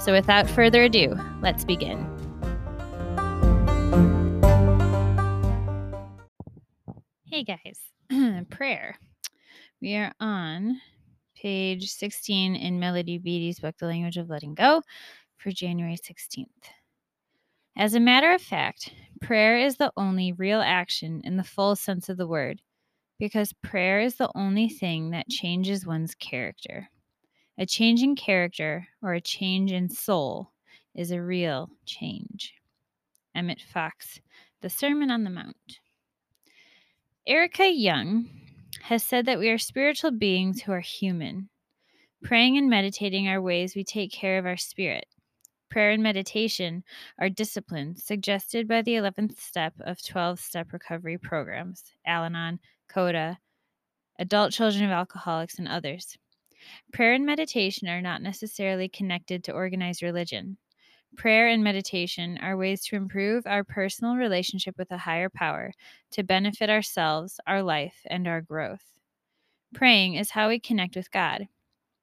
So without further ado, let's begin. Hey guys, prayer. We are on page 16 in Melody Beattie's book, The Language of Letting Go, for January 16th. As a matter of fact, prayer is the only real action in the full sense of the word, because prayer is the only thing that changes one's character. A change in character or a change in soul is a real change. Emmett Fox, The Sermon on the Mount. Erica Young has said that we are spiritual beings who are human. Praying and meditating are ways we take care of our spirit. Prayer and meditation are disciplines suggested by the 11th step of 12 step recovery programs, Al Anon, CODA, Adult Children of Alcoholics, and others. Prayer and meditation are not necessarily connected to organized religion. Prayer and meditation are ways to improve our personal relationship with a higher power to benefit ourselves, our life, and our growth. Praying is how we connect with God.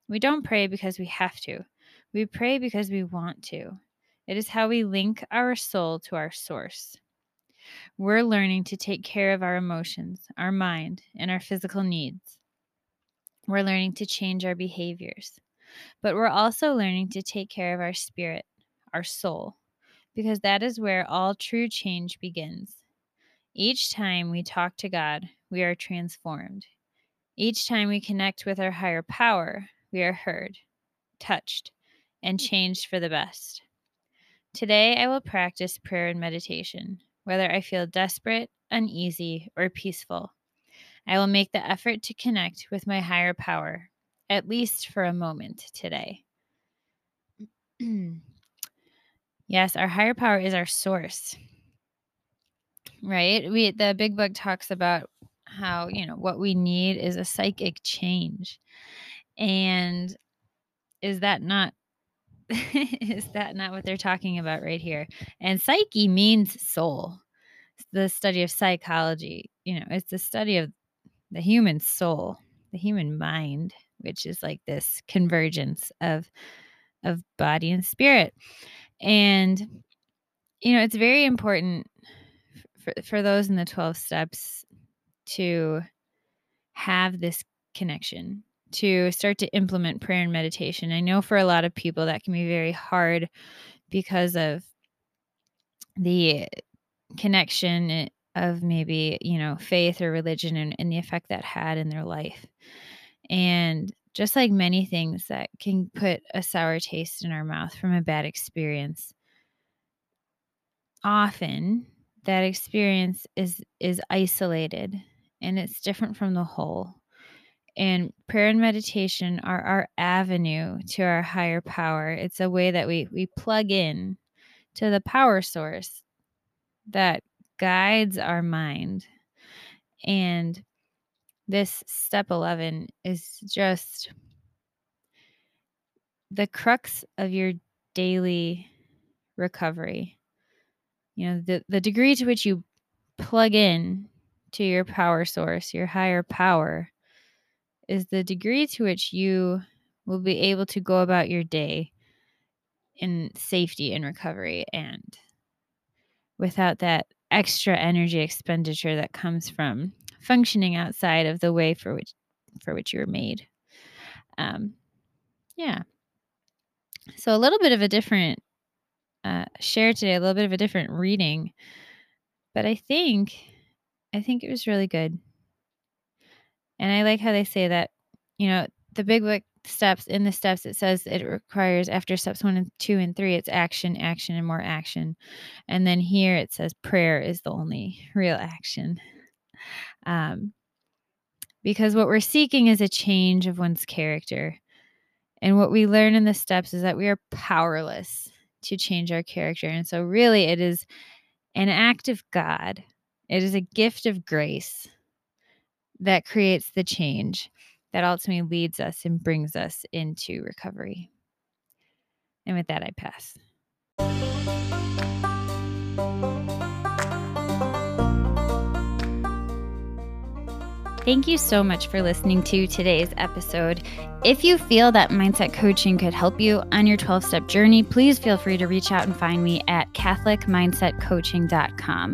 We don't pray because we have to, we pray because we want to. It is how we link our soul to our source. We're learning to take care of our emotions, our mind, and our physical needs. We're learning to change our behaviors, but we're also learning to take care of our spirit, our soul, because that is where all true change begins. Each time we talk to God, we are transformed. Each time we connect with our higher power, we are heard, touched, and mm. changed for the best. Today, I will practice prayer and meditation, whether I feel desperate, uneasy, or peaceful. I will make the effort to connect with my higher power, at least for a moment today. yes, our higher power is our source. Right? We the big book talks about how, you know, what we need is a psychic change. And is that not is that not what they're talking about right here? And psyche means soul. the study of psychology, you know, it's the study of the human soul, the human mind, which is like this convergence of of body and spirit. And you know, it's very important for, for those in the 12 steps to have this connection, to start to implement prayer and meditation. I know for a lot of people that can be very hard because of the connection eh, of maybe, you know, faith or religion and, and the effect that had in their life. And just like many things that can put a sour taste in our mouth from a bad experience, often that experience is is isolated and it's different from the whole. And prayer and meditation are our avenue to our higher power. It's a way that we we plug in to the power source that guides our mind. And this step 11 is just the crux of your daily recovery. You know, the, the degree to which you plug in to your power source, your higher power, is the degree to which you will be able to go about your day in safety and recovery and without that extra energy expenditure that comes from functioning outside of the way for which for which you were made. Um, yeah. So a little bit of a different uh, share today a little bit of a different reading, but I think I think it was really good. And I like how they say that, you know, the big book steps in the steps it says it requires after steps one and two and three it's action action and more action. And then here it says prayer is the only real action. Um, because what we're seeking is a change of one's character. And what we learn in the steps is that we are powerless to change our character. And so really it is an act of god. It is a gift of grace that creates the change that ultimately leads us and brings us into recovery. And with that, I pass. Thank you so much for listening to today's episode. If you feel that mindset coaching could help you on your 12 step journey, please feel free to reach out and find me at CatholicMindsetCoaching.com.